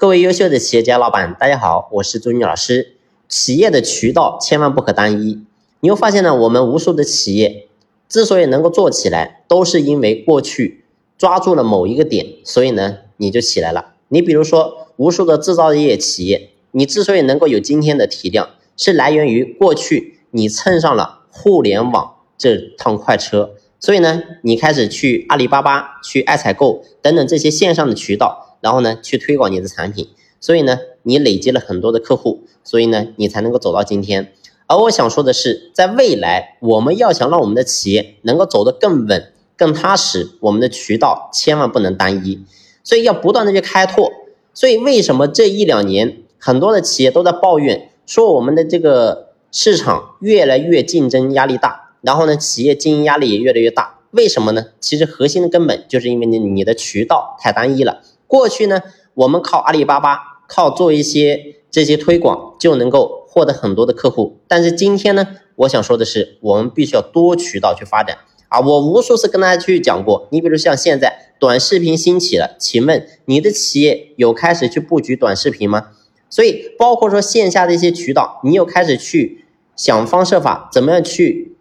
各位优秀的企业家老板，大家好，我是朱军老师。企业的渠道千万不可单一。你会发现呢，我们无数的企业之所以能够做起来，都是因为过去抓住了某一个点，所以呢你就起来了。你比如说，无数的制造业企业，你之所以能够有今天的体量，是来源于过去你蹭上了互联网这趟快车，所以呢，你开始去阿里巴巴、去爱采购等等这些线上的渠道。然后呢，去推广你的产品，所以呢，你累积了很多的客户，所以呢，你才能够走到今天。而我想说的是，在未来，我们要想让我们的企业能够走得更稳、更踏实，我们的渠道千万不能单一，所以要不断的去开拓。所以为什么这一两年很多的企业都在抱怨，说我们的这个市场越来越竞争压力大，然后呢，企业经营压力也越来越大？为什么呢？其实核心的根本就是因为你你的渠道太单一了。过去呢，我们靠阿里巴巴，靠做一些这些推广就能够获得很多的客户。但是今天呢，我想说的是，我们必须要多渠道去发展啊！我无数次跟大家去讲过，你比如像现在短视频兴起了，请问你的企业有开始去布局短视频吗？所以包括说线下的一些渠道，你有开始去想方设法怎么样去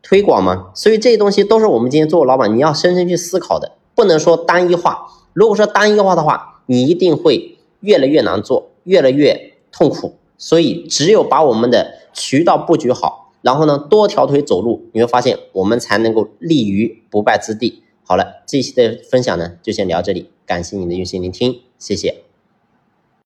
推广吗？所以这些东西都是我们今天作为老板你要深深去思考的，不能说单一化。如果说单一化的话，你一定会越来越难做，越来越痛苦。所以，只有把我们的渠道布局好，然后呢，多条腿走路，你会发现我们才能够立于不败之地。好了，这期的分享呢，就先聊这里，感谢你的用心聆听，谢谢。